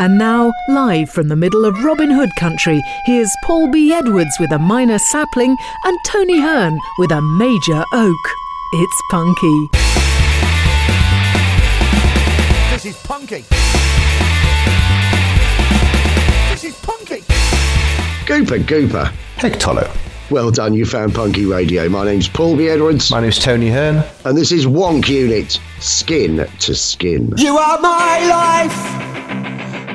And now, live from the middle of Robin Hood country, here's Paul B. Edwards with a minor sapling and Tony Hearn with a major oak. It's punky. This is punky. This is punky. Gooper, Gooper. Hectolo. Well done, you found Punky Radio. My name's Paul B. Edwards, My name's Tony Hearn. and this is Wonk Unit, Skin to Skin. You are my life.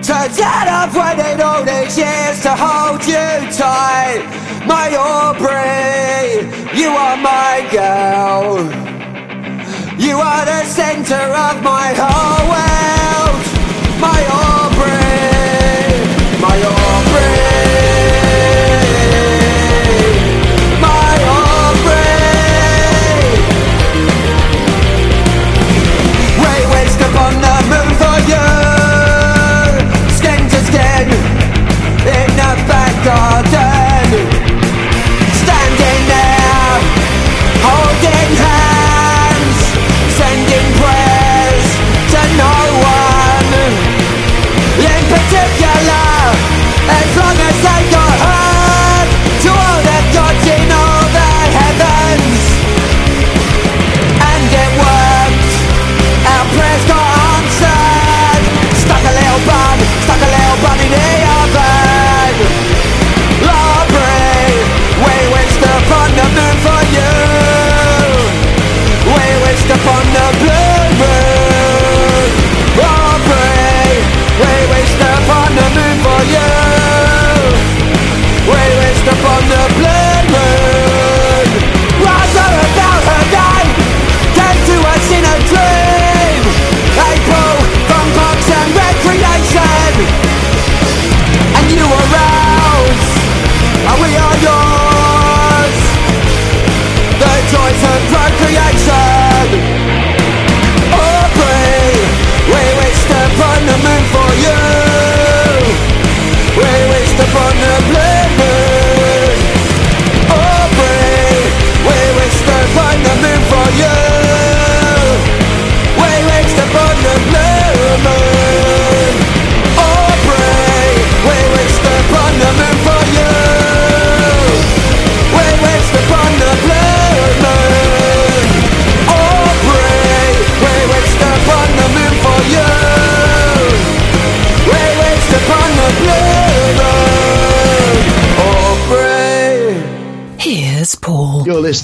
Turns I've waited all these years to hold you tight. My Aubrey, you are my girl. You are the center of my whole world. My Aubrey, my Aubrey.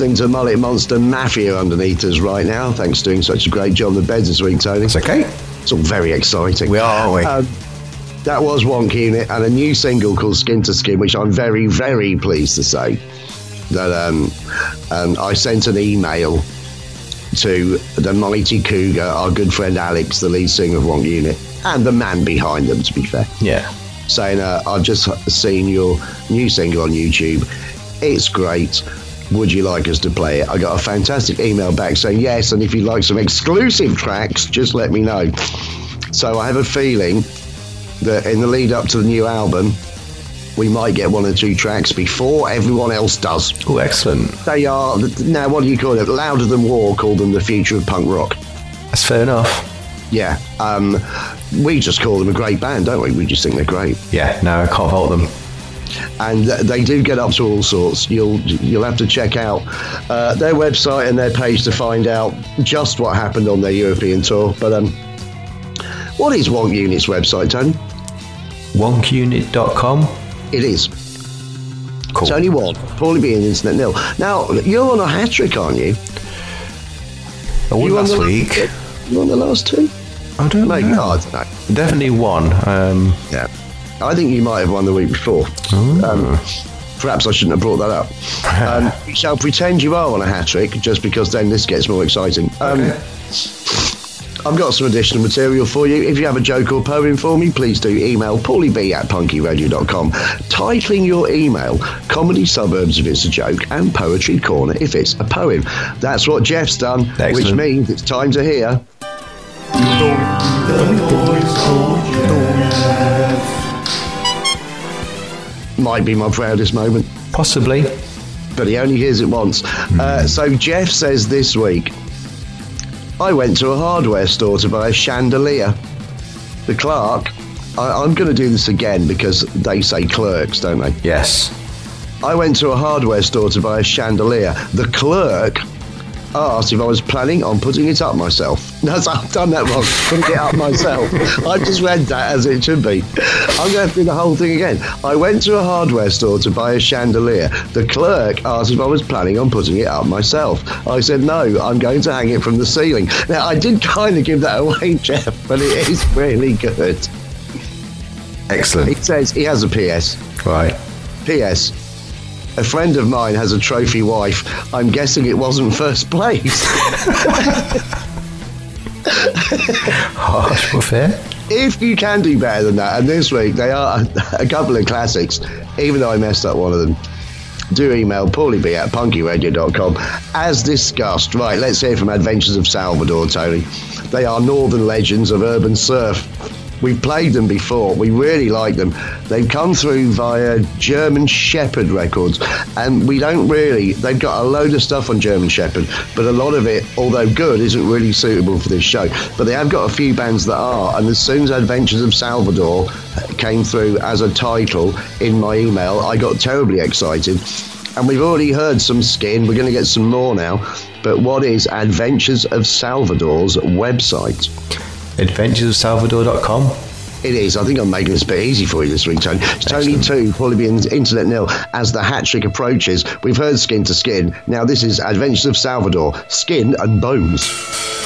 Listening to Mullet Monster Mafia underneath us right now. Thanks for doing such a great job the beds this week, Tony. It's okay. It's all very exciting. We are, aren't we? Um, that was Wonk Unit and a new single called Skin to Skin, which I'm very, very pleased to say that um, um, I sent an email to the mighty Cougar, our good friend Alex, the lead singer of Wonk Unit, and the man behind them, to be fair, yeah. saying, uh, I've just seen your new single on YouTube. It's great. Would you like us to play it? I got a fantastic email back saying yes, and if you'd like some exclusive tracks, just let me know. So I have a feeling that in the lead up to the new album, we might get one or two tracks before everyone else does. Oh, excellent. They are now. What do you call it? Louder than War called them the future of punk rock. That's fair enough. Yeah, um, we just call them a great band, don't we? We just think they're great, Yeah, no, I can't fault them. And they do get up to all sorts. You'll you'll have to check out uh, their website and their page to find out just what happened on their European tour. But um, what is Wonk Unit's website, Tony? Wonkunit.com. It is. Cool. It's only one. Probably be an internet nil. Now you're on a hat trick, aren't you? I won you last the week. You won the last two? I don't Maybe. know. Oh, I don't know. Definitely one. Um, Yeah. I think you might have won the week before. Um, perhaps I shouldn't have brought that up. Um, we shall pretend you are on a hat trick, just because then this gets more exciting. Um, I've got some additional material for you. If you have a joke or poem for me, please do email paulieb at punkyradio.com, titling your email Comedy Suburbs if it's a joke and Poetry Corner if it's a poem. That's what Jeff's done, which means it's time to hear. Might be my proudest moment. possibly. but he only hears it once. Uh, so Jeff says this week, I went to a hardware store to buy a chandelier. The clerk I, I'm going to do this again because they say clerks, don't they? Yes. I went to a hardware store to buy a chandelier. The clerk asked if I was planning on putting it up myself. No, so I've done that wrong. Putting it up myself. I just read that as it should be. I'm going to do the whole thing again. I went to a hardware store to buy a chandelier. The clerk asked if I was planning on putting it up myself. I said, no, I'm going to hang it from the ceiling. Now, I did kind of give that away, Jeff, but it is really good. Excellent. He says he has a PS. Right. P.S. A friend of mine has a trophy wife. I'm guessing it wasn't first place. Harsh but fair. if you can do better than that, and this week they are a couple of classics, even though I messed up one of them. Do email paulieb at punkyradio.com. As discussed, right, let's hear from Adventures of Salvador, Tony. They are northern legends of urban surf. We've played them before. We really like them. They've come through via German Shepherd Records, and we don't really. They've got a load of stuff on German Shepherd, but a lot of it, although good, isn't really suitable for this show. But they have got a few bands that are, and as soon as Adventures of Salvador came through as a title in my email, I got terribly excited. And we've already heard some skin. We're going to get some more now. But what is Adventures of Salvador's website? Adventuresofsalvador.com. It is. I think I'm making this a bit easy for you this week, Tony. It's Tony 2, probably being internet nil. As the hat trick approaches, we've heard Skin to Skin. Now, this is Adventures of Salvador Skin and Bones.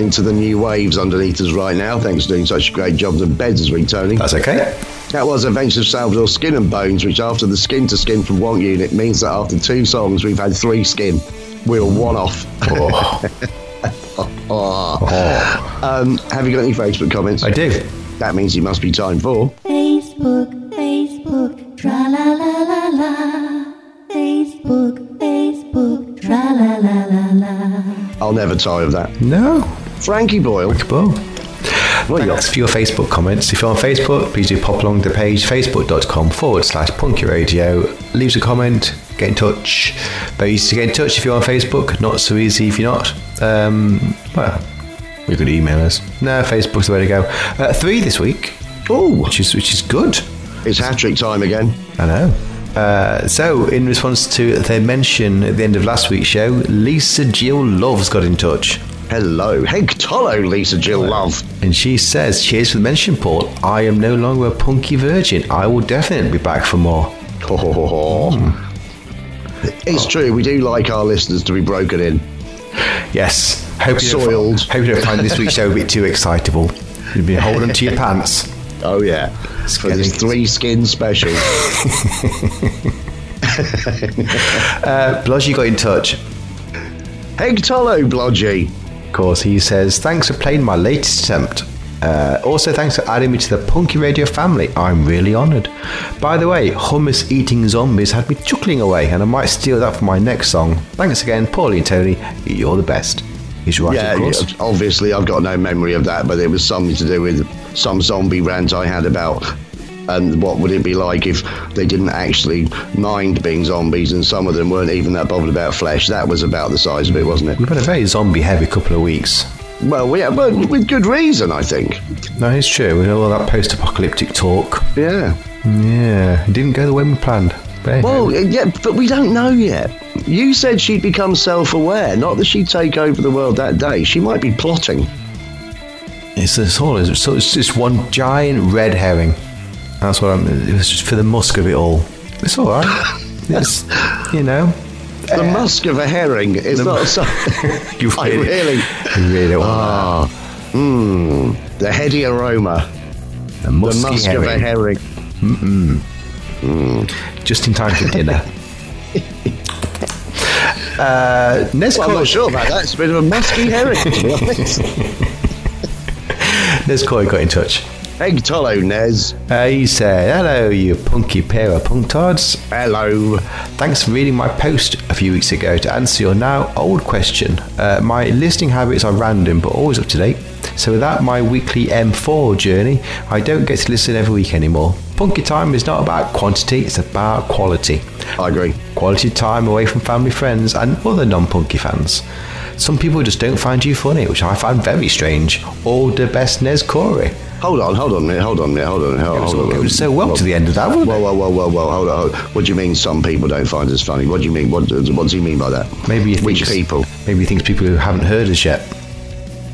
Listening to the new waves underneath us right now. Thanks for doing such a great job of the beds this week, Tony. That's okay. That was Adventures of Salvador Skin and Bones, which after the skin to skin from Wonk Unit means that after two songs we've had three skin. We're one off. Oh, Um, have you got any Facebook comments? I do. That means it must be time for. Facebook, Facebook, tra la la la la. Facebook, Facebook, tra la la la la. I'll never tire of that. No. Frankie Boyle. Well, What you Thanks for your Facebook comments. If you're on Facebook, please do pop along the page facebook.com forward slash punky radio. Leave us a comment, get in touch. Very easy to get in touch if you're on Facebook, not so easy if you're not. Um, well, you could email us. No, Facebook's the way to go. Uh, three this week, Oh, which is which is good. it's hat trick time again. I know. Uh, so, in response to their mention at the end of last week's show, Lisa Jill Loves got in touch. Hello. Hey, Tolo, Lisa Jill Love. And she says, Cheers for the mention, Paul. I am no longer a punky virgin. I will definitely be back for more. It's true, we do like our listeners to be broken in. Yes. Hope you Soiled. hope you don't find this week's show a bit too excitable. You've been holding to your pants. Oh, yeah. For this three skin special. Uh, Blodgy got in touch. hey, Tolo, Blodgy. Course, he says, Thanks for playing my latest attempt. Uh, also, thanks for adding me to the Punky Radio family. I'm really honoured. By the way, hummus eating zombies had me chuckling away, and I might steal that for my next song. Thanks again, Paulie and Tony. You're the best. He's right, Yeah, of course. yeah, obviously, I've got no memory of that, but it was something to do with some zombie rant I had about. And what would it be like if they didn't actually mind being zombies and some of them weren't even that bothered about flesh? That was about the size of it, wasn't it? We've had a very zombie heavy couple of weeks. Well, we, well with good reason, I think. No, it's true. We know all that post apocalyptic talk. Yeah. Yeah, it didn't go the way we planned. But. Well, yeah, but we don't know yet. You said she'd become self aware, not that she'd take over the world that day. She might be plotting. It's this. It's, so it's just one giant red herring. That's what I'm. It was just for the musk of it all. It's all right. It's you know. The musk of a herring is not something. You I really. you really want Ah, mmm. The heady aroma. The The musky musk of a herring. herring. Just in time for dinner. uh, Nez Well, I'm not sure about that. It's a bit of a musky herring, to be honest. Nez got in touch. Egg Tolo, Nez. Uh, he said, Hello, you punky pair of punktards. Hello. Thanks for reading my post a few weeks ago to answer your now old question. Uh, my listening habits are random but always up to date. So without my weekly M4 journey, I don't get to listen every week anymore. Punky time is not about quantity, it's about quality. I agree. Quality time away from family, friends, and other non punky fans. Some people just don't find you funny, which I find very strange. All the best, Nez Corey. Hold on, hold on a minute, hold on a minute, hold on, hold, It was, hold on. it was so well to the end of that, wasn't Whoa, it? whoa, whoa, whoa, whoa, hold on, hold on. What do you mean some people don't find us funny? What do you mean? What, what does he mean by that? Maybe he Which thinks, people? Maybe he thinks people who haven't heard us yet.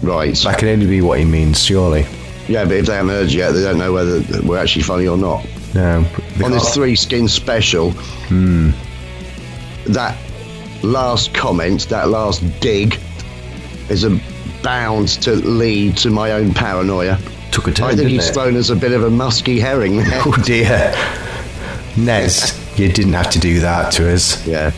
Right. That can only be what he means, surely. Yeah, but if they haven't heard yet, they don't know whether we're actually funny or not. No. On this three skin special, hmm. that last comment, that last dig, is a bound to lead to my own paranoia. Took a turn. I think didn't he's it? thrown us a bit of a musky herring there. Oh dear. Nez, you didn't have to do that to us. yeah.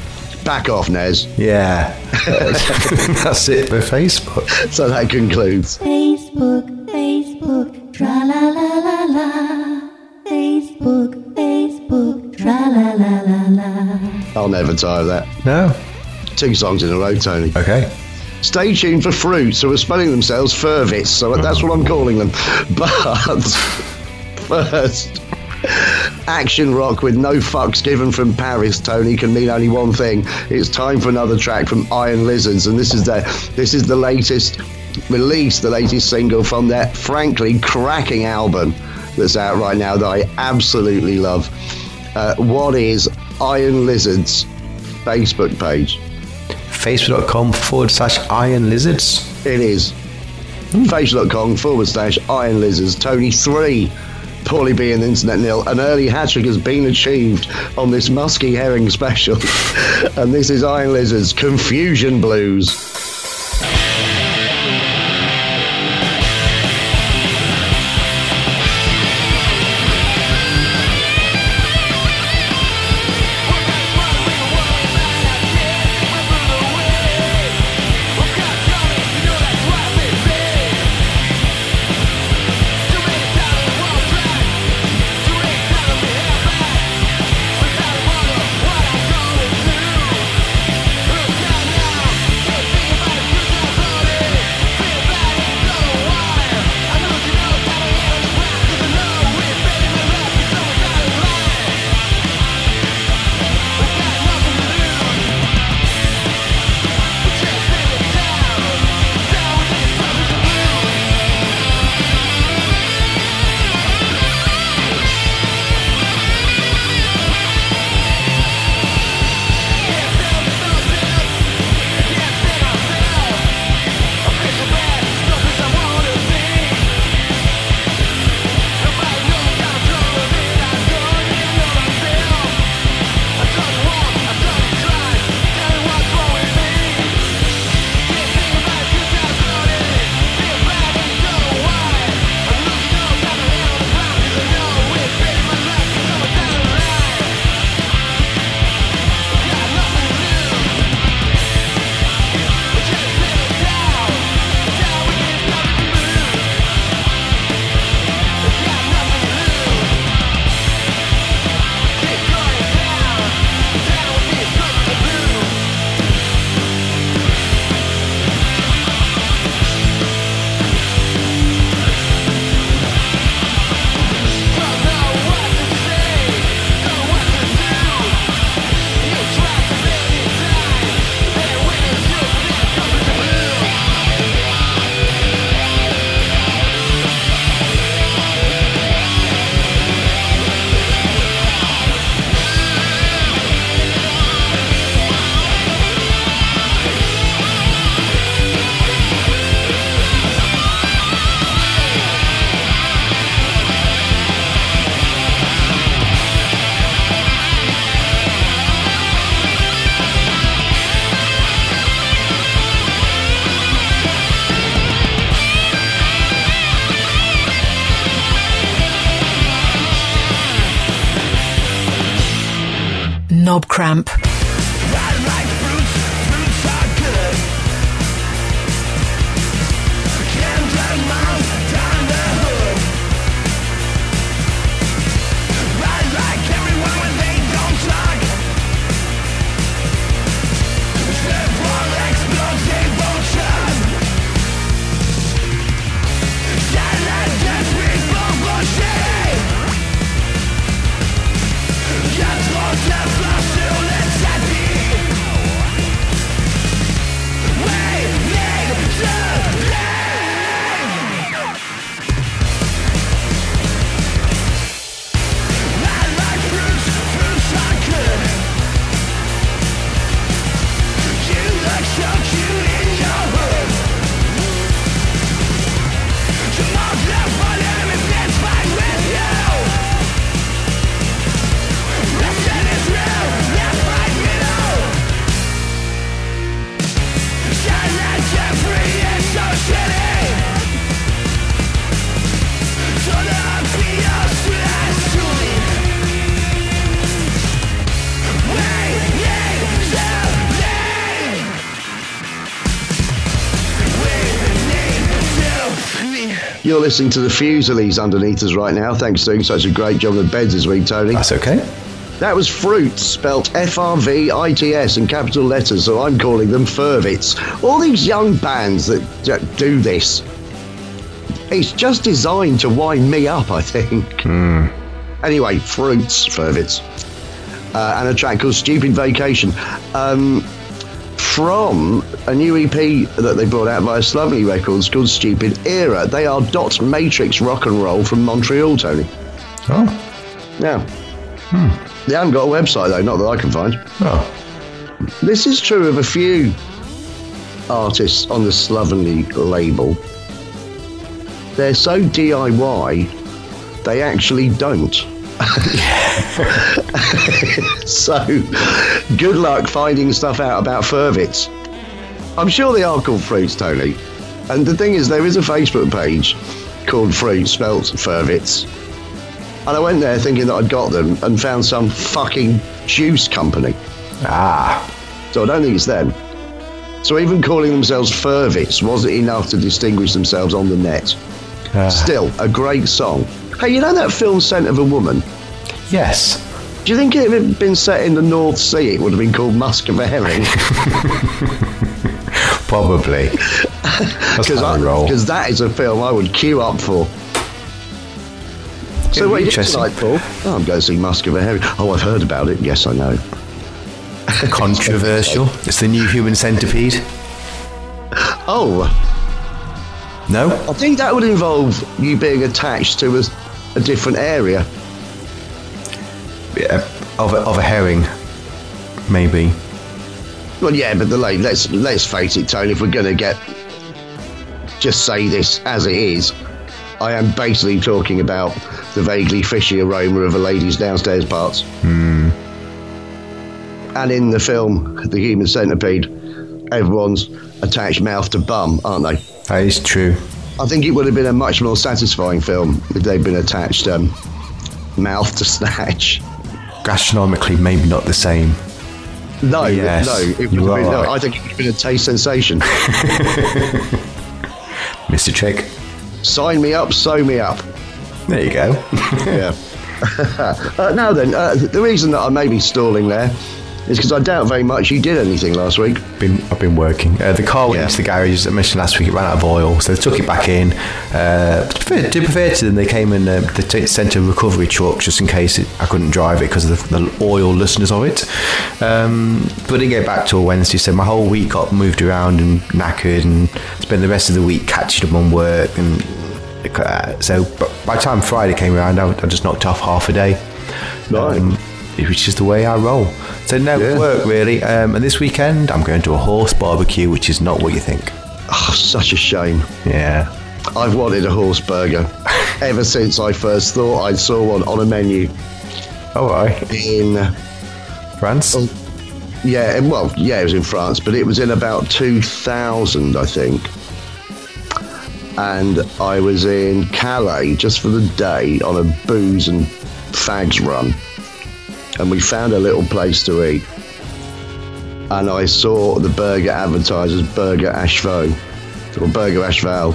Back off, Nez. Yeah. That's it for Facebook. So that concludes. Facebook, Facebook, tra la la la la. Facebook, Facebook, tra la la la la. I'll never tire of that. No. Two songs in a row, Tony. Okay. Stay tuned for fruits who are spelling themselves Furvits, so that's what I'm calling them. But first, action rock with no fucks given from Paris, Tony, can mean only one thing. It's time for another track from Iron Lizards, and this is the this is the latest release, the latest single from their frankly cracking album that's out right now that I absolutely love. Uh, what is Iron Lizards Facebook page? Facebook.com forward slash iron lizards. It is. Hmm. Facebook.com forward slash Iron Lizards. Tony 3. Paulie B and Internet Nil. An early hat trick has been achieved on this Musky Herring special. and this is Iron Lizards Confusion Blues. You're listening to the Fusilies underneath us right now. Thanks for doing such a great job with beds this week, Tony. That's okay. That was Fruits, spelt F R V I T S in capital letters, so I'm calling them Fervits. All these young bands that do this, it's just designed to wind me up, I think. Anyway, Fruits, Fervits. Uh, and a track called Stupid Vacation. Um, from a new EP that they brought out via Slovenly Records called Stupid Era. They are Dot Matrix Rock and Roll from Montreal, Tony. Oh. Now, hmm. they haven't got a website though, not that I can find. Oh. This is true of a few artists on the Slovenly label. They're so DIY, they actually don't. so, good luck finding stuff out about Fervits. I'm sure they are called Fruits, Tony. And the thing is, there is a Facebook page called Fruits, spelt Fervits. And I went there thinking that I'd got them and found some fucking juice company. Ah. So I don't think it's them. So even calling themselves Fervits wasn't enough to distinguish themselves on the net. Ah. Still, a great song. Hey, you know that film Scent of a Woman? Yes. Do you think it had been set in the North Sea, it would have been called Musk of a Herring? Probably. Because how I roll. that is a film I would queue up for. So It'd what are you tonight, Paul? Oh, I'm going to see Musk of a Herring. Oh, I've heard about it. Yes, I know. Controversial. It's the new human centipede. Oh, No? I think that would involve you being attached to a, a different area. Yeah, of a, of a herring. Maybe. Well, yeah, but the like, let's let's face it, Tony. If we're going to get just say this as it is, I am basically talking about the vaguely fishy aroma of a lady's downstairs parts. Hmm. And in the film, The Human Centipede, everyone's attached mouth to bum, aren't they? That is true. I think it would have been a much more satisfying film if they'd been attached um, mouth to snatch. Gastronomically, maybe not the same. No, Yes, no, it would have been. No. I think it would have been a taste sensation. Mr. Chick. Sign me up, sew me up. There you go. Yeah. uh, now then, uh, the reason that I may be stalling there is because I doubt very much you did anything last week. been I've been working. Uh, the car went Yeah. into the garage, as I mentioned last week, it ran out of oil, so they took it back in. Uh, to, be fair, to be fair to them, they came and uh, they t- sent a recovery truck just in case it, I couldn't drive it because of the, the oil looseness of it. Um, but I didn't get back till Wednesday, so my whole week got moved around and knackered, and spent the rest of the week catching up on work. And uh, so by the time Friday came around, I, I just knocked off half a day. Right. Um, which is the way I roll. So no Yeah. work really. Um, and this weekend I'm going to a horse barbecue, which is not what you think. Oh, such a shame. Yeah. I've wanted a horse burger ever since I first thought I saw one on a menu All right. in. France. Oh. Yeah, and well, yeah, it was in France, but it was in about 2000, I think. And I was in Calais just for the day on a booze and fags run. And we found a little place to eat. And I saw the burger advertised as Burger Ashvo, or Burger Ashval,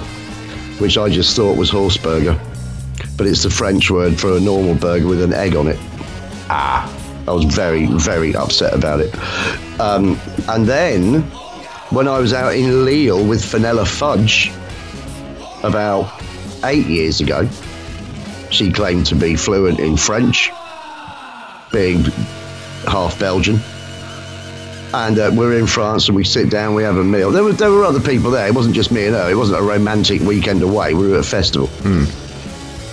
which I just thought was horse burger. But it's the French word for a normal burger with an egg on it. Ah, I was very, very upset about it. Um, and then, when I was out in Lille with Vanilla Fudge about eight years ago, she claimed to be fluent in French, being half Belgian. And uh, we're in France and we sit down, we have a meal. There were, there were other people there. It wasn't just me and her. It wasn't a romantic weekend away. We were at a festival.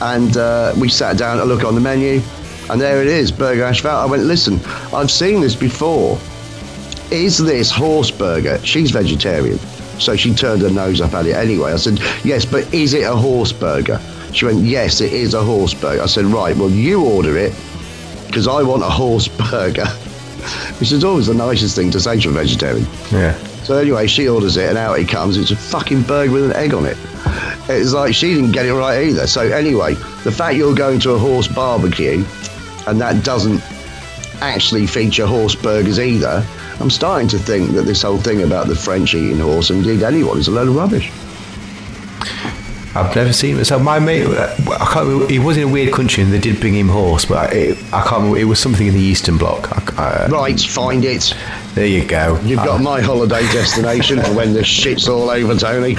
And uh, we sat down to look on the menu. And there it is, Burger Ashval. I went, listen, I've seen this before. Is this horse burger? She's vegetarian. So she turned her nose up at it anyway. I said, yes, but is it a horse burger? She went, yes, it is a horse burger. I said, right, well, you order it because I want a horse burger. Which is always the nicest thing to say to a vegetarian. Yeah. So anyway, she orders it, and out it comes. It's a fucking burger with an egg on it. It's like she didn't get it right either. So anyway, the fact you're going to a horse barbecue, and that doesn't actually feature horse burgers either, I'm starting to think that this whole thing about the French eating horse, indeed anyone, is a load of rubbish. I've never seen it. So my mate, uh, I can't. remember- He was in a weird country, and they did bring him horse, but I, I can't. remember. It was something in the Eastern Bloc. I, I, Right, find it. there you go. You've got my holiday destination for when the shit's all over, Tony.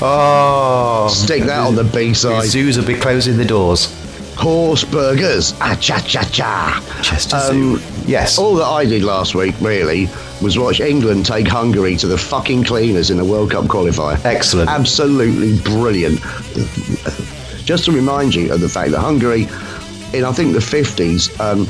Oh, Stick that on the B the side. zoos will be closing the doors. Horse burgers. Ah, cha cha cha. Chester Um, Zoo. Yes. All that I did last week, really, was watch England take Hungary to the fucking cleaners in the World Cup qualifier. Excellent. Absolutely brilliant. Just to remind you of the fact that Hungary, in I think the 50s, um,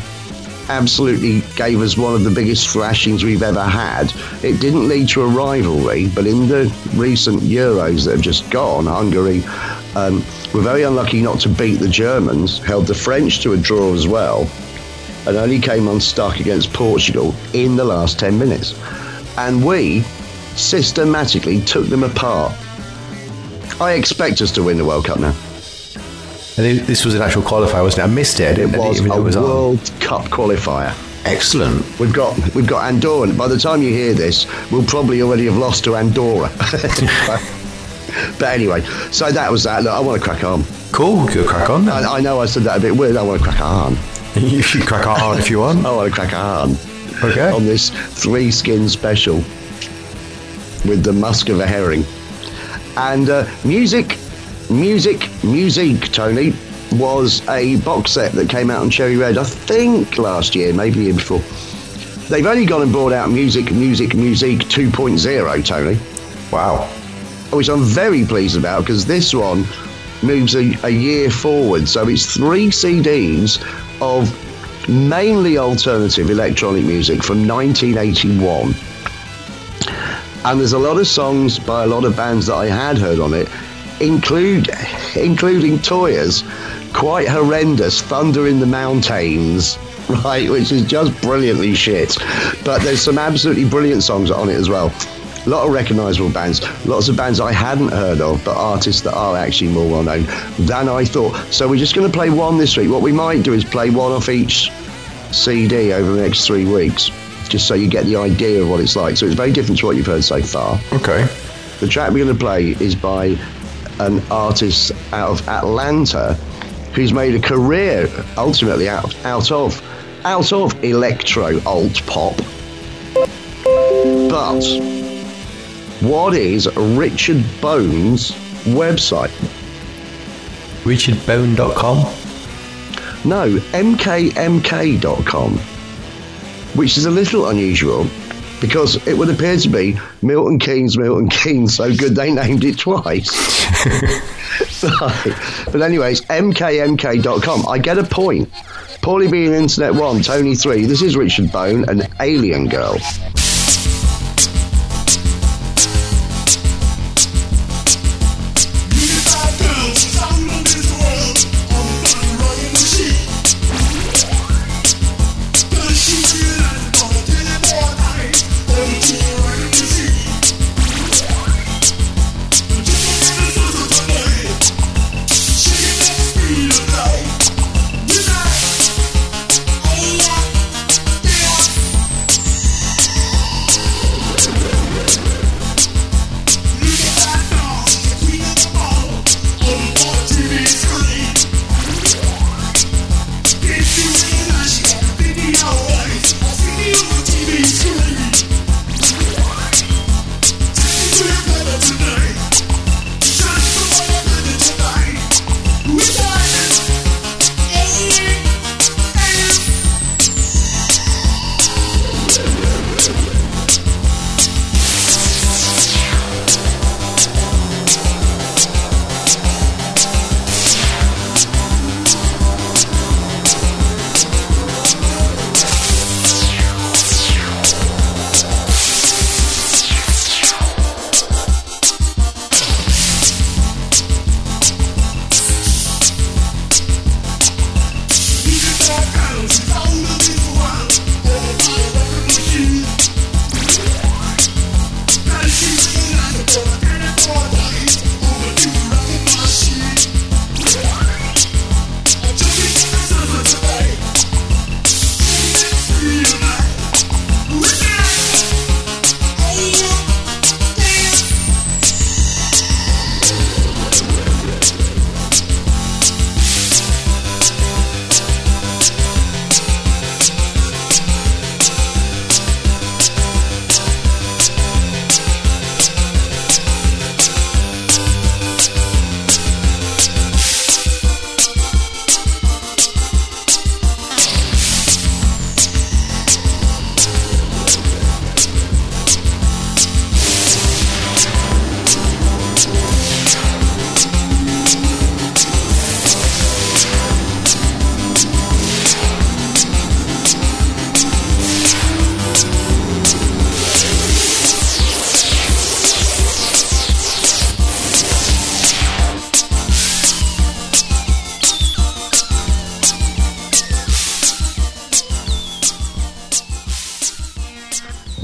absolutely gave us one of the biggest thrashings we've ever had. It didn't lead to a rivalry, but in the recent Euros that have just gone, Hungary um, were very unlucky not to beat the Germans, held the French to a draw as well, and only came unstuck against Portugal in the last 10 minutes. And we systematically took them apart. I expect us to win the World Cup now. And this was an actual qualifier, wasn't it? I missed it. It was a it was on. World Cup qualifier. Excellent. We've got we've got Andorra. By the time you hear this, we'll probably already have lost to Andorra. but anyway, so that was that. Look, I want to crack on. Cool. Good crack on. I, I know I said that a bit weird. I want to crack on. you should crack on if you want. I want to crack on. Okay. On this three skin special with the musk of a herring. And uh, music, music, music, Tony, was a box set that came out on Cherry Red, I think last year, maybe the year before. They've only gone and brought out Music, Music, Music 2.0, Tony, Wow. which I'm very pleased about because this one moves a, a year forward. So it's three CDs of mainly alternative electronic music from 1981. And there's a lot of songs by a lot of bands that I had heard on it, include including Toyah's quite horrendous Thunder in the Mountains, right, which is just brilliantly shit. But there's some absolutely brilliant songs on it as well. A lot of recognisable bands, lots of bands I hadn't heard of, but artists that are actually more well known than I thought. So we're just going to play one this week. What we might do is play one off each CD over the next three weeks, just so you get the idea of what it's like. So it's very different to what you've heard so far. Okay. The track we're going to play is by an artist out of Atlanta who's made a career ultimately out, out of out of electro alt pop. But what is Richard Bone's website? RichardBone.com. No, mkmk.com, which is a little unusual because it would appear to be Milton Keynes, Milton Keynes, so good they named it twice. Right. But, anyways, mkmk.com. I get a point. Paulie being Internet 1, Tony 3. This is Richard Bone, an alien girl.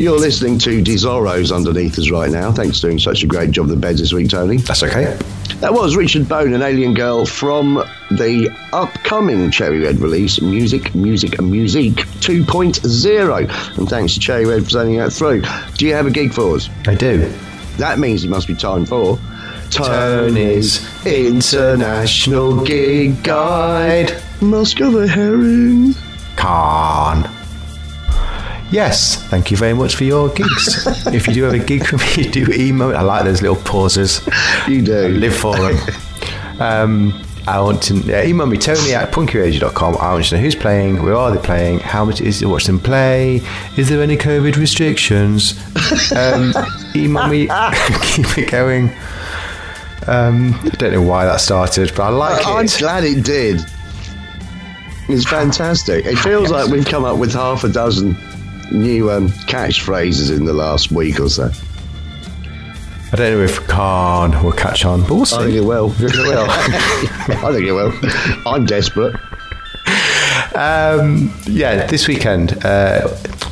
You're listening to Desoros underneath us right now. Thanks for doing such a great job of the beds this week, Tony. That's okay. That was Richard Bone, an alien girl from the upcoming Cherry Red release, Music, Music, and Music 2.0. And thanks to Cherry Red for sending that through. Do you have a gig for us? I do. That means it must be time for Tony's International Gig Guide. Muscovy Herring. Khan. Yes, thank you very much for your gigs. if you do have a gig for me, do email. me. I like those little pauses. You do. I live for them. um, I want to yeah, email me Tony at punkyradio.com. I want to know who's playing, where are they playing, how much is it to watch them play, is there any COVID restrictions? Um, email me, keep it going. Um, I don't know why that started, but I like I'm it. glad it did. It's fantastic. It feels like we've come up with half a dozen new um, catchphrases in the last week or so. I don't know if Khan will catch on, but we'll see. I think it will. You reckon it will? I think it will. I'm desperate. Um, yeah, this weekend. Uh,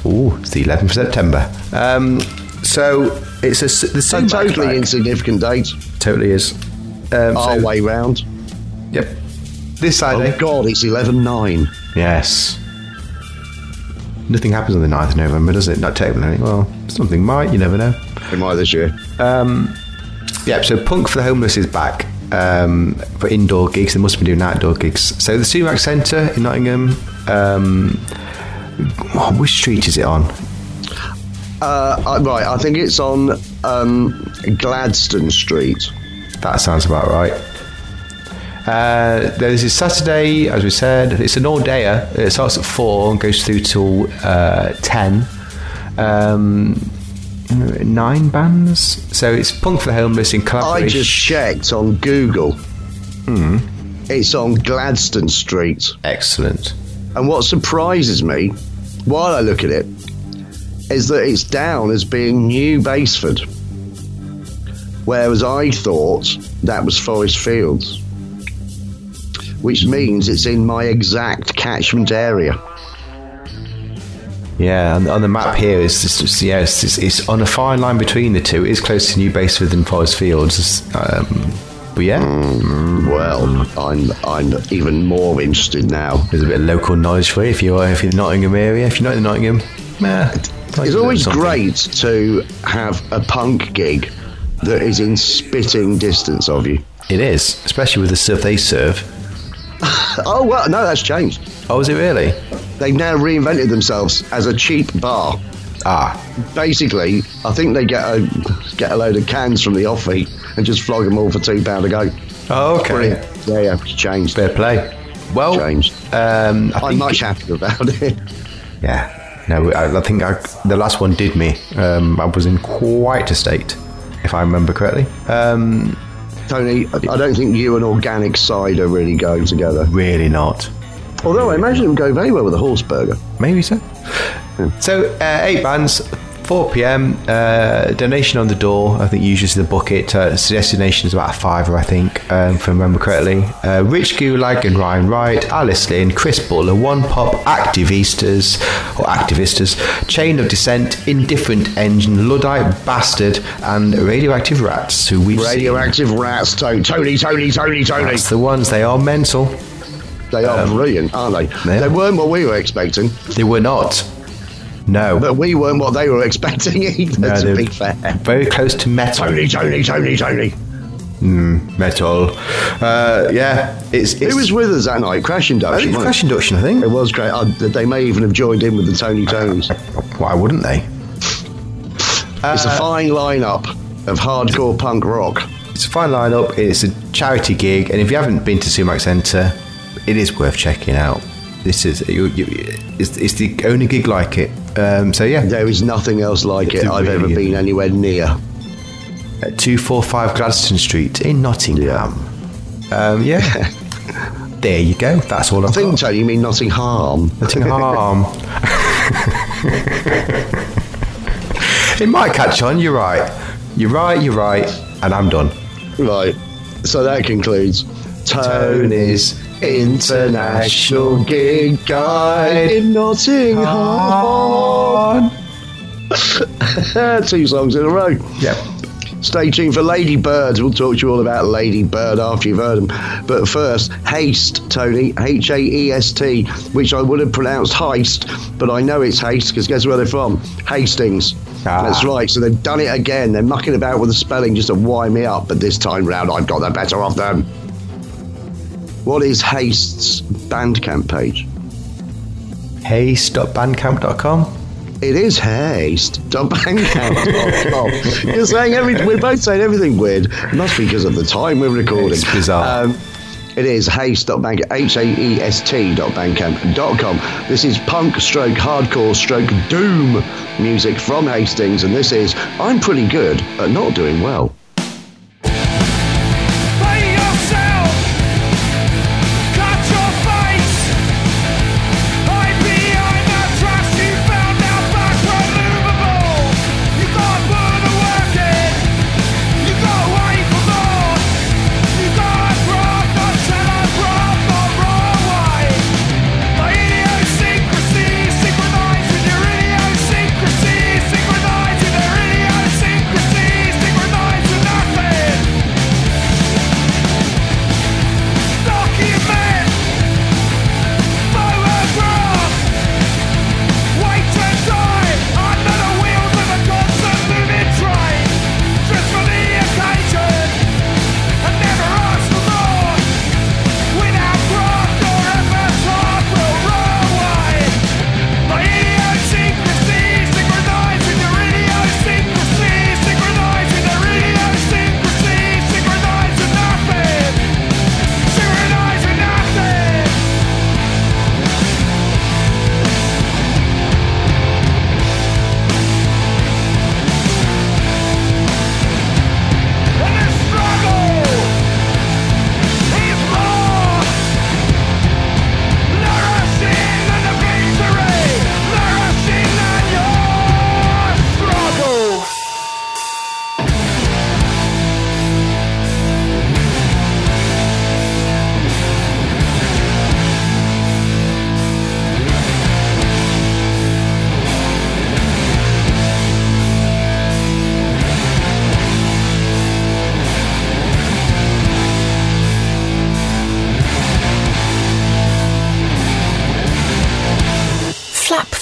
oh, it's the 11th of September. Um, so it's a, the totally bag. insignificant date. Totally is. Um, Our so- way round. Yep. This Saturday. Oh God, it's eleven nine. Yes. Nothing happens on the 9th of November, does it? Not technically. Well, something might. You never know. It might this year. Yeah, so Punk for the Homeless is back um, for indoor gigs. They must have been doing outdoor gigs. So the Sumac Centre in Nottingham. Um, oh, which street is it on? Uh, uh, right, I think it's on um, Gladstone Street. That sounds about right. Uh, there's this Saturday, as we said, it's an all dayer. It starts at 4 and goes through till uh, 10. Um, nine bands. So it's Punk for the Homeless in club I just checked on Google. It's on Gladstone Street. Excellent. And what surprises me, while I look at it, is that it's down as being New Basford. Whereas I thought that was Forest Fields. Which means it's in my exact catchment area. Yeah, on, on the map here, it's, just, it's- yeah, it's, it's, it's on a fine line between the two. It is close to New Basford and Forest Fields. Um, but yeah, Well, I'm I'm even more interested now. there's a bit of local knowledge for you if you're if you're in the Nottingham area. If you're not in Nottingham, nah, It's always great to have a punk gig that is in spitting distance of you. It is, especially with the stuff they serve. Oh well, no, that's changed. Oh, is it really? They've now reinvented themselves as a cheap bar. Ah, Basically, I think they get a get a load of cans from the offie and just flog them all for two pound a go. oh, okay. Brilliant. Yeah, yeah, it's changed. Fair play. Well, Changed. um, I I'm think much happier about it. Yeah. No, I, I think I, the last one did me. Um, I was in quite a state, if I remember correctly. Um, Tony, I don't think you and organic cider really go together. really not. Although I imagine it would go very well with a horse burger. Maybe so. So, uh, eight bands, 4 pm, uh, donation on the door. I think usually the bucket. Uh, suggested donation is about a fiver, I think, um, if I remember correctly. Uh, Rich Gulag and Ryan Wright, Alice Lynn, Chris Buller, One Pop, Activistas, or Activistas, Chain of Descent, Indifferent Engine, Luddite Bastard, and Radioactive Rats, who seen. Radioactive rats, Tony, Tony, Tony, Tony. That's the ones, they are mental. They are brilliant, aren't they? they They are. weren't what we were expecting, They were not. No. but we weren't what they were expecting either, No, to be fair. Very close to metal. Tony, Tony, Tony, Tony. metal. Uh, yeah, it's, it's Who was with us that night? Crash Induction. Crash Induction, I think. It was great. Uh, they may even have joined in with the Tony Tonys. Why wouldn't they? It's a fine lineup of hardcore punk rock. It's a fine lineup. It's a charity gig, and if you haven't been to Sumac Centre, it is worth checking out. This is you, you, it's, it's the only gig like it. Um, so yeah, There is nothing else like it It's I've ever been anywhere near. two four five Gladstone Street in Nottingham. Um, yeah. there you go. That's all I've I think, got. Tony, you mean Nottingham. Nottingham. it might catch on. You're right. You're right. You're right. And I'm done. Right. So that concludes Tony's International Gig Guide in Nottingham. Two songs in a row. Yep. Stay tuned for Ladybirds. We'll talk to you all about Ladybird after you've heard them. But first, Haest, Tony, H A E S T, which I would have pronounced Heist, but I know it's Haste because guess where they're from? Hastings. Ah. That's right. So they've done it again. They're mucking about with the spelling just to wind me up, but this time round I've got the better of them. What is Haest's Bandcamp page? Haest.bandcamp.com. It is haest.bandcamp.com. You're saying every, we're both saying everything weird. It must be because of the time we're recording. It's bizarre. Um, it is haest.bandcamp, H-A-E-S-T.bandcamp.com. This is punk stroke, hardcore stroke, doom music from Hastings, and this is I'm pretty good at not doing well.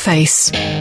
face.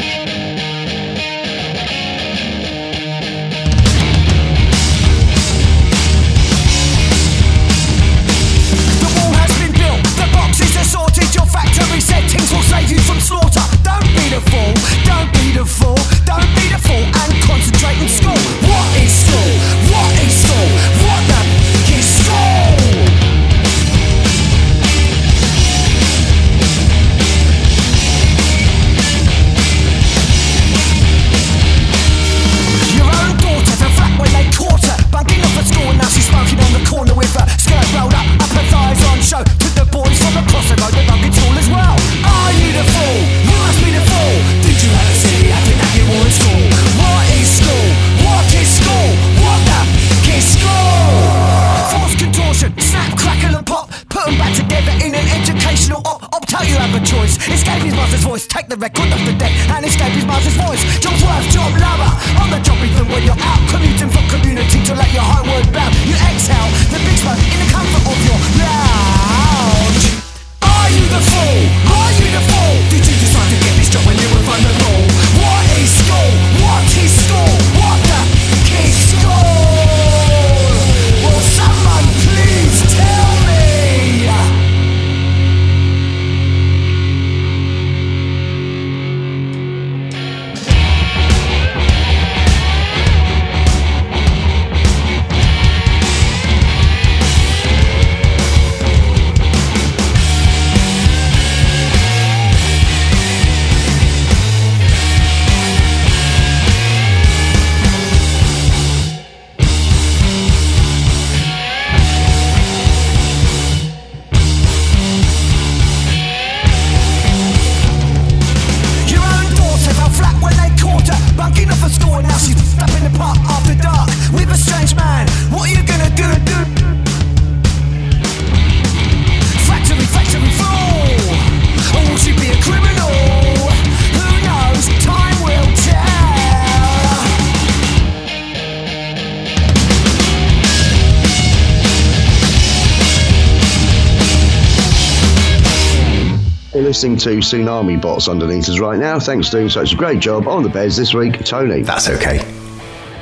Tsunami Bots underneath us right now. Thanks for doing such a great job on the beds this week, Tony. That's okay.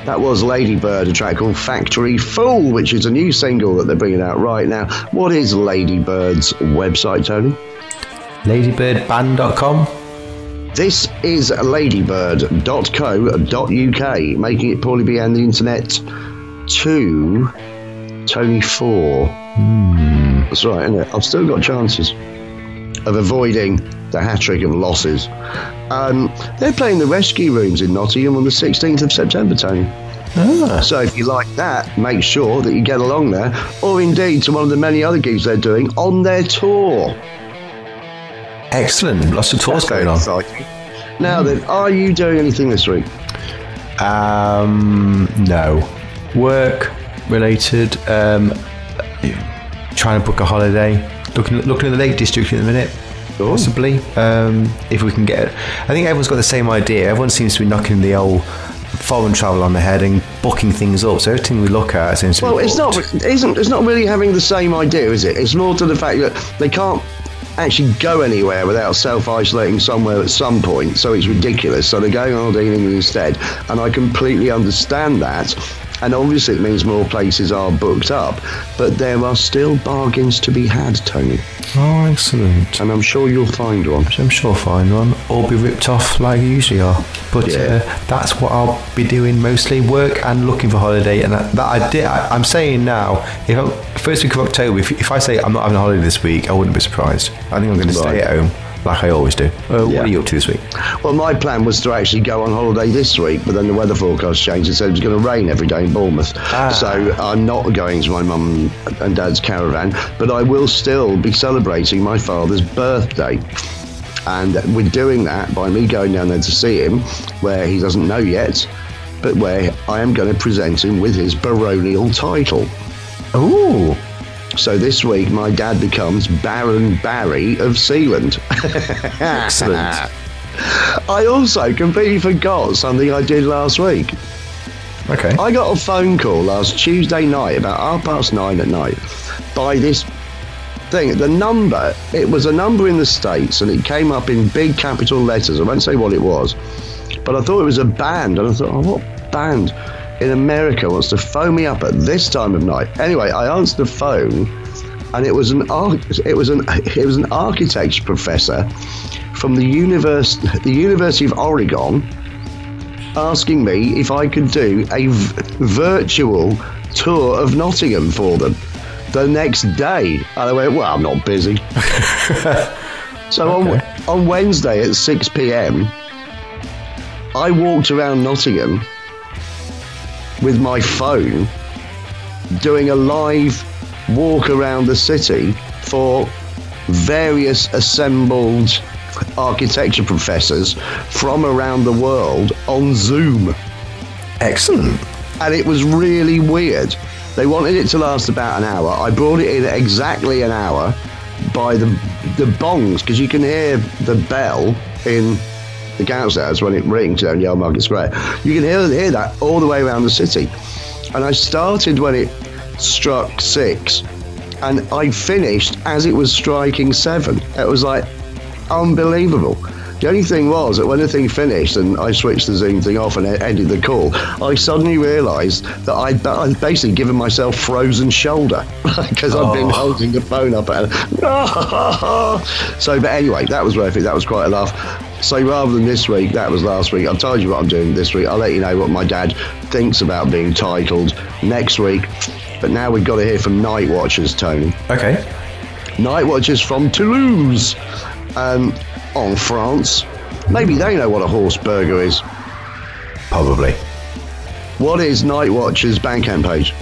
That was Ladybird, a track called Factory Fool, which is a new single that they're bringing out right now. What is Ladybird's website, Tony? Ladybirdband.com. This is ladybird.co.uk, making it Paulie B and the internet to Tony 4. Hmm. That's right, isn't it? I've still got chances of avoiding the hat trick of losses. Um, they're playing the Rescue Rooms in Nottingham on the 16th of September, Tony. So if you like that, make sure that you get along there, or indeed to one of the many other gigs they're doing on their tour. Excellent. Lots of tours going on. Exciting. Now then, are you doing anything this week? Um, no. Work related. Um, trying to book a holiday. Looking looking at the Lake District at the minute. Possibly. Um, if we can get it. I think everyone's got the same idea. Everyone seems to be knocking the old foreign travel on the head and booking things up. So everything we look at seems to Well, be it's not. It isn't. It's not really having the same idea, is it? It's more to the fact that they can't actually go anywhere without self-isolating somewhere at some point. So it's ridiculous. So they're going on in England instead, and I completely understand that. And obviously, it means more places are booked up, but there are still bargains to be had, Tony. Oh, excellent. And I'm sure you'll find one. I'm sure I'll find one, or be ripped off like you usually are. But Yeah. uh, that's what I'll be doing mostly: work and looking for holiday. And that, that I did. I, I'm saying now, if I'm, first week of October, if, if I say I'm not having a holiday this week, I wouldn't be surprised. I think I'm going to stay at home like I always do. Uh, Yeah. What are you up to this week? Well, my plan was to actually go on holiday this week, but then the weather forecast changed and said it was going to rain every day in Bournemouth. So I'm not going to my mum and dad's caravan, but I will still be celebrating my father's birthday. And we're doing that by me going down there to see him, where he doesn't know yet, but where I am going to present him with his baronial title. Ooh, So this week, my dad becomes Baron Barry of Sealand. excellent. I also completely forgot something I did last week. okay. I got a phone call last Tuesday night, about half past nine at night, by this thing. The number, it was a number in the States and it came up in big capital letters. I won't say what it was, but I thought it was a band. And I thought, oh, what band in America wants to phone me up at this time of night? Anyway, I answered the phone and it was an it was an it was an architecture professor from the univers- the University of Oregon asking me if I could do a v- virtual tour of Nottingham for them the next day. And I went, well, I'm not busy. so on, on Wednesday at 6 p.m., I walked around Nottingham with my phone doing a live walk around the city for various assembled architecture professors from around the world on Zoom. Excellent. And it was really weird. They wanted it to last about an hour. I brought it in exactly an hour by the the bongs because you can hear the bell in the council house when it rings down Yale Market Square. You can hear, hear that all the way around the city. And I started when it struck six, and I finished as it was striking seven. It was like unbelievable. The only thing was that when the thing finished and I switched the Zoom thing off and ended the call, I suddenly realised that I'd, I'd basically given myself frozen shoulder because I'd been holding the phone up. And so, but anyway, that was worth it. That was quite a laugh. So rather than this week, that was last week. I've told you what I'm doing this week. I'll let you know what my dad thinks about being titled next week. But now we've got to hear from Night Watchers, Tony. Okay. Night Watchers from Toulouse, um, en France. Maybe they know what a horse burger is. Probably. What is Night Watchers Bandcamp page?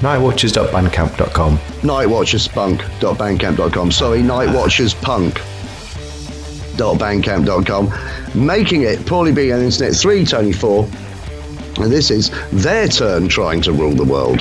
Nightwatchers.bandcamp.com. Nightwatcherspunk.bandcamp.com. Sorry, Nightwatcherspunk.bandcamp.com. Making it Paulie B and Internet 3, Tony 4. And this is their turn trying to rule the world.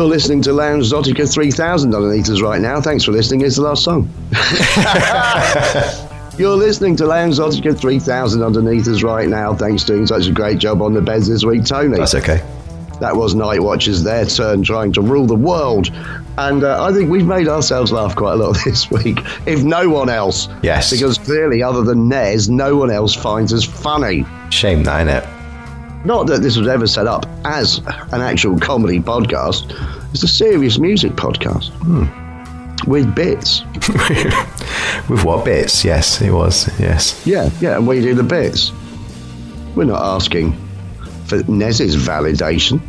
You're listening to Lounge Zotica 3000 underneath us right now. Thanks for listening. It's the last song. You're listening to Lounge Zotica 3000 underneath us right now. Thanks for doing such a great job on the beds this week, Tony. That's okay. That was Night Watchers, their turn trying to rule the world. And uh, I think we've made ourselves laugh quite a lot this week, if no one else. Yes. Because clearly, other than Nez, no one else finds us funny. Shame that, innit? Not that this was ever set up as an actual comedy podcast, it's a serious music podcast hmm. with bits. With what bits? Yes, it was. Yes. Yeah, yeah, and we do the bits. We're not asking for Nez's validation.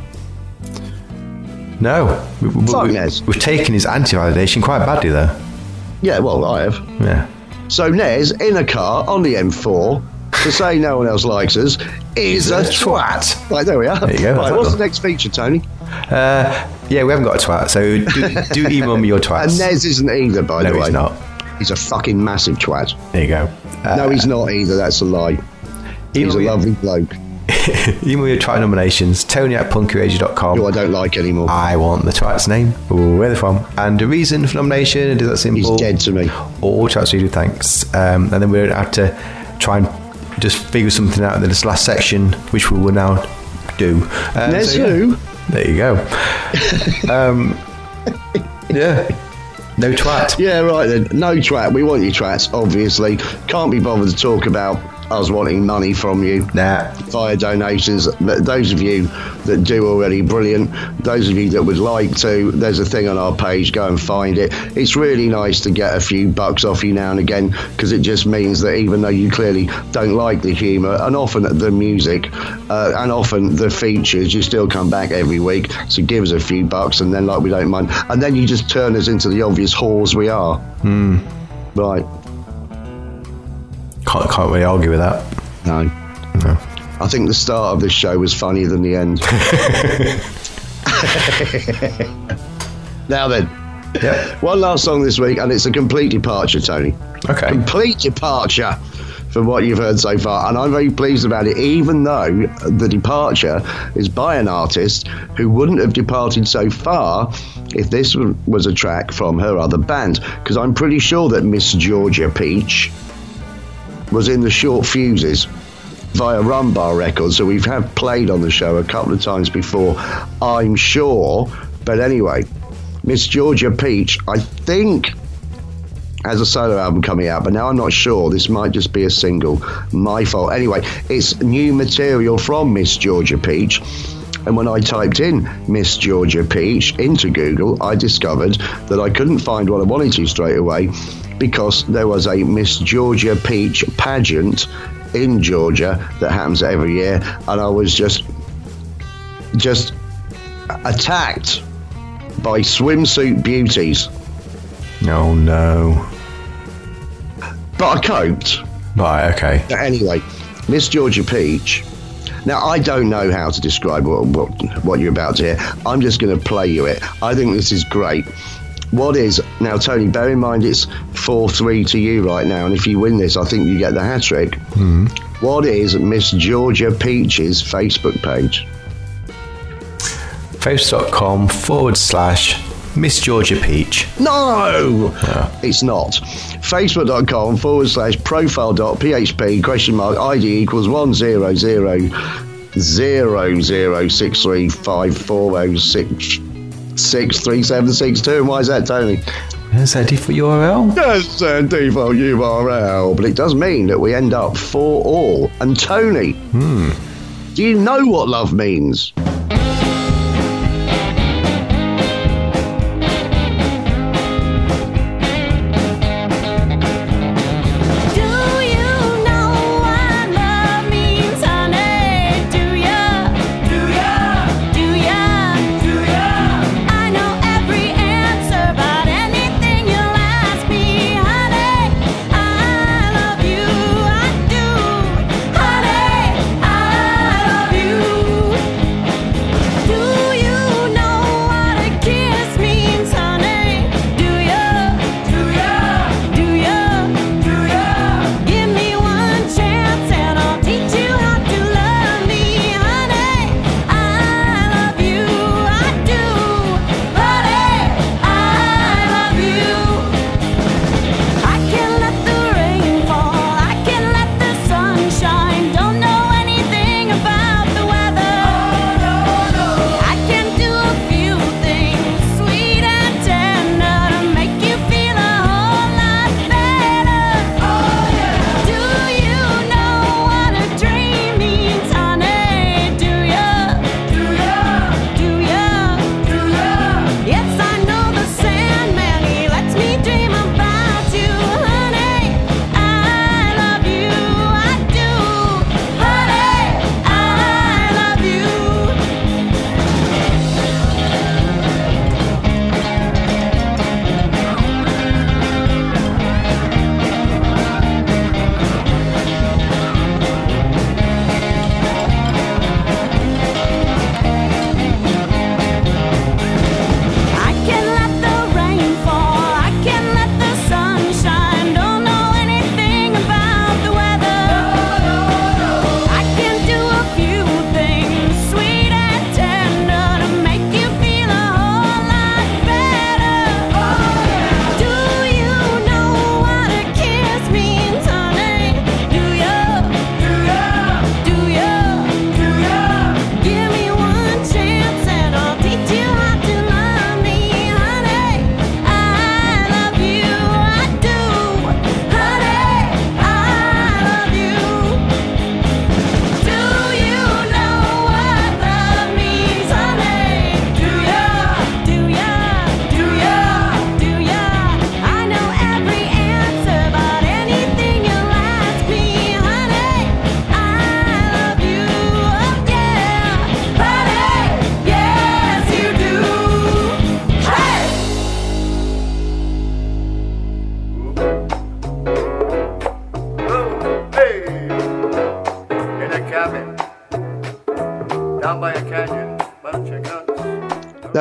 No. We, we, Fuck we, Nez. We've taken his anti-validation quite badly, though. Yeah, well, I have. Yeah. So Nez, in a car on the M4, to say no one else likes us, is a twat. Right, there we are. There you go. Right, what's the next feature, Tony? Uh, yeah, we haven't got a twat, so do, do email me your twats. And. Nez isn't either, by no, the way. he's not. He's a fucking massive twat. There you go. Uh, no, he's not either. That's a lie. He's a lovely bloke email your twat nominations, tony at punkyradio.com. who I don't like anymore. I want the twat's name, where they're from, and the reason for nomination. It is that simple. He's dead to me. All twats we do, thanks. Um, and then we don't have to try and just figure something out in this last section, which we will now do. Um, Nez so, who? There you go. um, yeah. No twat. Yeah, right then. No twat. We want you twats, obviously. Can't be bothered to talk about us wanting money from you. Nah. via donations. Those of you that do already, brilliant. Those of you that would like to, there's a thing on our page. Go and find it. It's really nice to get a few bucks off you now and again because it just means that even though you clearly don't like the humour and often the music uh, and often the features, you still come back every week. So give us a few bucks and then, like, we don't mind. And then you just turn us into the obvious whores we are. Right. Can't, can't really argue with that. No. No. I think the start of this show was funnier than the end. now then, Yep. one last song this week, and it's a complete departure, Tony. Okay. Complete departure from what you've heard so far, and I'm very pleased about it, even though the departure is by an artist who wouldn't have departed so far if this was a track from her other band, because I'm pretty sure that Miss Georgia Peach was in the Short Fuses via Rumbar Records, so we've had played on the show a couple of times before, I'm sure. But anyway, Miss Georgia Peach, I think, has a solo album coming out, but now I'm not sure. This might just be a single. My fault. Anyway, it's new material from Miss Georgia Peach. And when I typed in Miss Georgia Peach into Google, I discovered that I couldn't find what I wanted to straight away because there was a Miss Georgia Peach pageant in Georgia that happens every year, and I was just just attacked by swimsuit beauties. Oh no. But I coped. Right. Okay. But anyway, Miss Georgia Peach. Now I don't know how to describe what what, what you're about to hear. I'm just going to play you it. I think this is great. What is now, Tony? Bear in mind it's four three to you right now, and if you win this, I think you get the hat trick. Hmm. What is Miss Georgia Peach's Facebook page? Facebook.com forward slash Miss Georgia Peach. No, it's not. Facebook.com forward slash profile dot php question mark ID equals one zero zero zero zero six three five four oh six six three seven six two. And why is that, Tony? There's that default URL. Yes, default URL, but it does mean that we end up for all. And Tony, do you know what love means?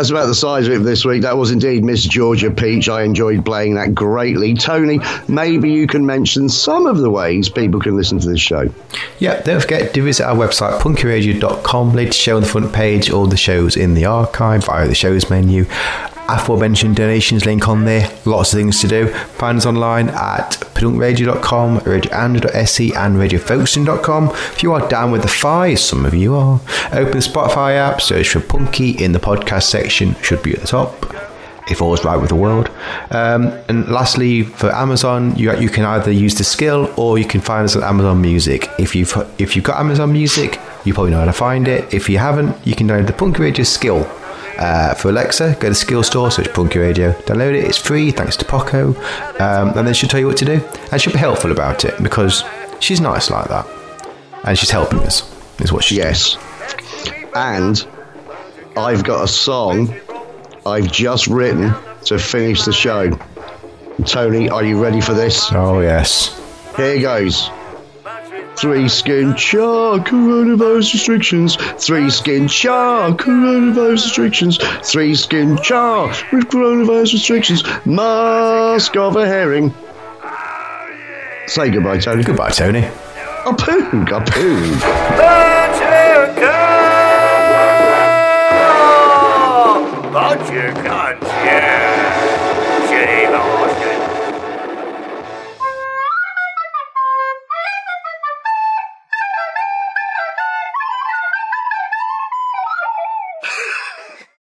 That's about the size of it this week. That was indeed Miss Georgia Peach. I enjoyed playing that greatly. Tony, maybe you can mention some of the ways people can listen to this show. Yeah, don't forget to visit our website, punkyradio.com. Latest show on the front page, all the shows in the archive via the shows menu. Aforementioned donations link on there. Lots of things to do. Find us online at pedunkradio.com, radioandra.se, and radiofolkson.com. If you are down with the fi, some of you are, open the Spotify app, search for Punky in the podcast section, should be at the top if all's right with the world. Um, and lastly, for Amazon, you you can either use the skill or you can find us on Amazon Music. If you've if you've got Amazon Music, you probably know how to find it. If you haven't, you can download the Punky Radio skill. Uh, for Alexa, go to Skill Store, search Punky Radio, download it. It's free, thanks to Poco, um, and then she'll tell you what to do, and she'll be helpful about it because she's nice like that, and she's helping us. Is what she Yes. And I've got a song I've just written to finish the show. Tony, are you ready for this? Oh yes. Here goes. Three skin char coronavirus restrictions. Three skin char coronavirus restrictions. Three skin char with coronavirus restrictions. Mask of a herring. Say goodbye, Tony. Goodbye, Tony. A poog, a poog. But you can't.